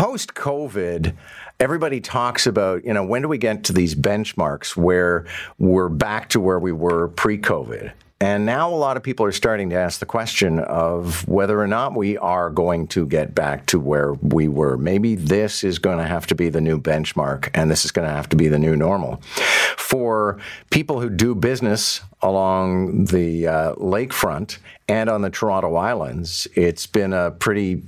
post COVID, everybody talks about, you know, when do we get to these benchmarks where we're back to where we were pre COVID? And now a lot of people are starting to ask the question of whether or not we are going to get back to where we were. Maybe this is going to have to be the new benchmark and this is going to have to be the new normal. For people who do business along the uh, lakefront and on the Toronto Islands, it's been a pretty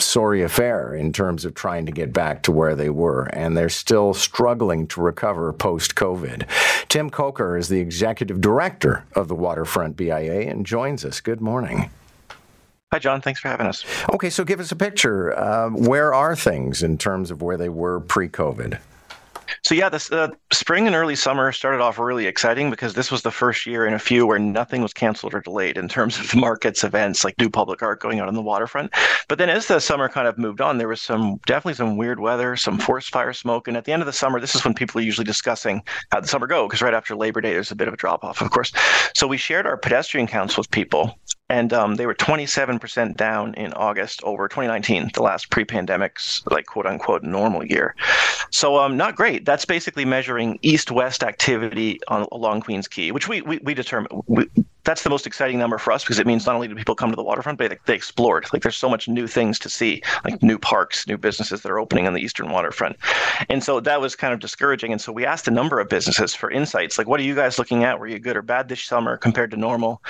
sorry affair in terms of trying to get back to where they were, and they're still struggling to recover post COVID. Tim Kocur is the executive director of the Waterfront BIA and joins us. Good morning. Hi, John. Thanks for having us. Okay, so give us a picture. Uh, where are things in terms of where they were pre COVID? So yeah, the uh, spring and early summer started off really exciting because this was the first year in a few where nothing was canceled or delayed in terms of markets, events like new public art going on on the waterfront. But then as the summer kind of moved on, there was some definitely some weird weather, some forest fire smoke, and at the end of the summer, this is when people are usually discussing how the summer go because right after Labor Day, there's a bit of a drop off, of course. So we shared our pedestrian counts with people and um, they were 27% down in August over 2019, the last pre-pandemic, like quote unquote normal year. So um, not great. That's basically measuring east-west activity on, along Queens Quay, which we we, we determine we, that's the most exciting number for us because it means not only do people come to the waterfront, but they, they explored. Like there's so much new things to see, like new parks, new businesses that are opening on the eastern waterfront. And so that was kind of discouraging. And so we asked a number of businesses for insights, like what are you guys looking at? Were you good or bad this summer compared to normal?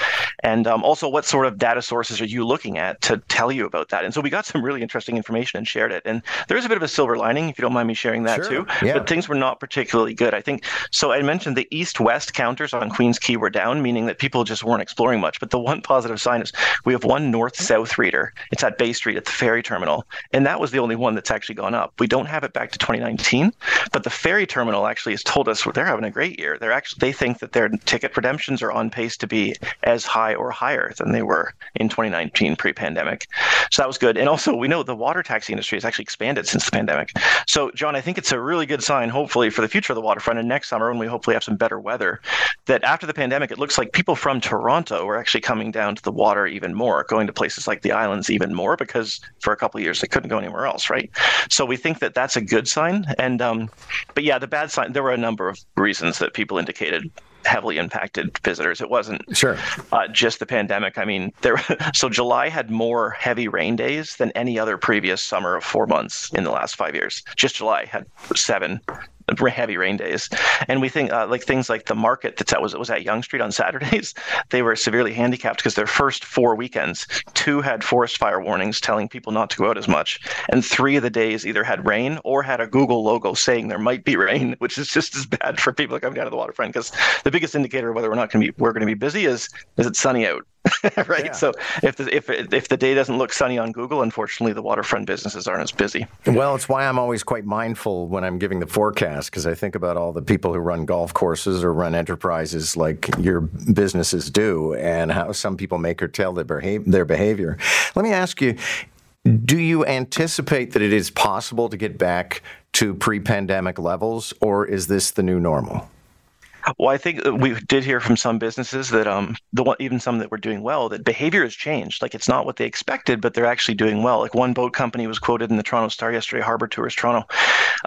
And um, also, what sort of data sources are you looking at to tell you about that? And so we got some really interesting information and shared it. And there is a bit of a silver lining, if you don't mind me sharing that sure. too. Yeah. But things were not particularly good. I think so. I mentioned the east-west counters on Queens Quay were down, meaning that people just weren't exploring much. But the one positive sign is we have one north south reader. It's at Bay Street at the ferry terminal. And that was the only one that's actually gone up. We don't have it back to 2019, but the ferry terminal actually has told us they're having a great year. They're actually they think that their ticket redemptions are on pace to be as high or higher than they were in 2019 pre-pandemic. So that was good. And also we know the water taxi industry has actually expanded since the pandemic. So John, I think it's a really good sign, hopefully, for the future of the waterfront and next summer when we hopefully have some better weather, that after the pandemic, it looks like people from Toronto were actually coming down to the water even more, going to places like the islands even more because for a couple of years they couldn't go anywhere else, right? So we think that that's a good sign. And um, but yeah, the bad sign. There were a number of reasons that people indicated heavily impacted visitors. It wasn't sure uh, just the pandemic. I mean, there. So July had more heavy rain days than any other previous summer of four months in the last five years. Just July had seven heavy rain days. And we think uh, like things like the market that was was at Yonge Street on Saturdays, they were severely handicapped because their first four weekends, two had forest fire warnings telling people not to go out as much, and three of the days either had rain or had a Google logo saying there might be rain, which is just as bad for people coming down to the waterfront because the biggest indicator of whether we're not going to be we're going to be busy is is it sunny out. right. Yeah. So if the, if if the day doesn't look sunny on Google, unfortunately, the waterfront businesses aren't as busy. Well, it's why I'm always quite mindful when I'm giving the forecast because I think about all the people who run golf courses or run enterprises like your businesses do, and how some people make or tell their behavior. Their behavior. Let me ask you: Do you anticipate that it is possible to get back to pre-pandemic levels, or is this the new normal? Well, I think we did hear from some businesses that um the one even some that were doing well that behavior has changed. Like it's not what they expected, but they're actually doing well. Like one boat company was quoted in the Toronto Star yesterday, Harbor Tours Toronto.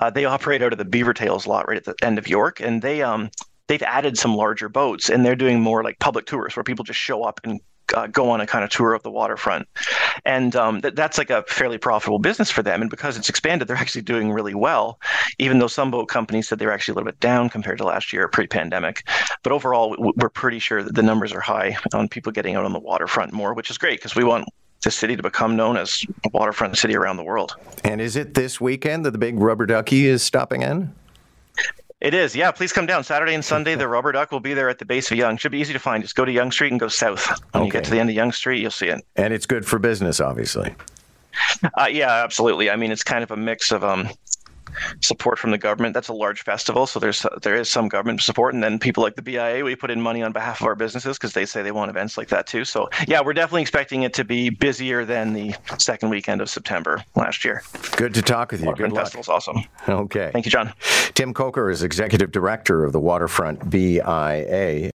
Uh, they operate out of the Beaver Tails lot right at the end of York, and they um they've added some larger boats and they're doing more like public tours where people just show up and uh, go on a kind of tour of the waterfront. And um, th- that's like a fairly profitable business for them. And because it's expanded, they're actually doing really well, even though some boat companies said they were actually a little bit down compared to last year pre pandemic. But overall, we're pretty sure that the numbers are high on people getting out on the waterfront more, which is great because we want the city to become known as a waterfront city around the world. And is it this weekend that the big rubber ducky is stopping in? It is, yeah. Please come down Saturday and Sunday. The rubber duck will be there at the base of Yonge. Should be easy to find. Just go to Yonge Street and go south. When okay. you get to the end of Yonge Street, you'll see it. And it's good for business, obviously. Uh, yeah, absolutely. I mean, it's kind of a mix of um, support from the government. That's a large festival, so there's there is some government support, and then people like the BIA, we put in money on behalf of our businesses because they say they want events like that too. So yeah, we're definitely expecting it to be busier than the second weekend of September last year. Good to talk with you. Good luck. Festival's awesome. Okay. Thank you, John. Tim Kocur is executive director of the Waterfront BIA.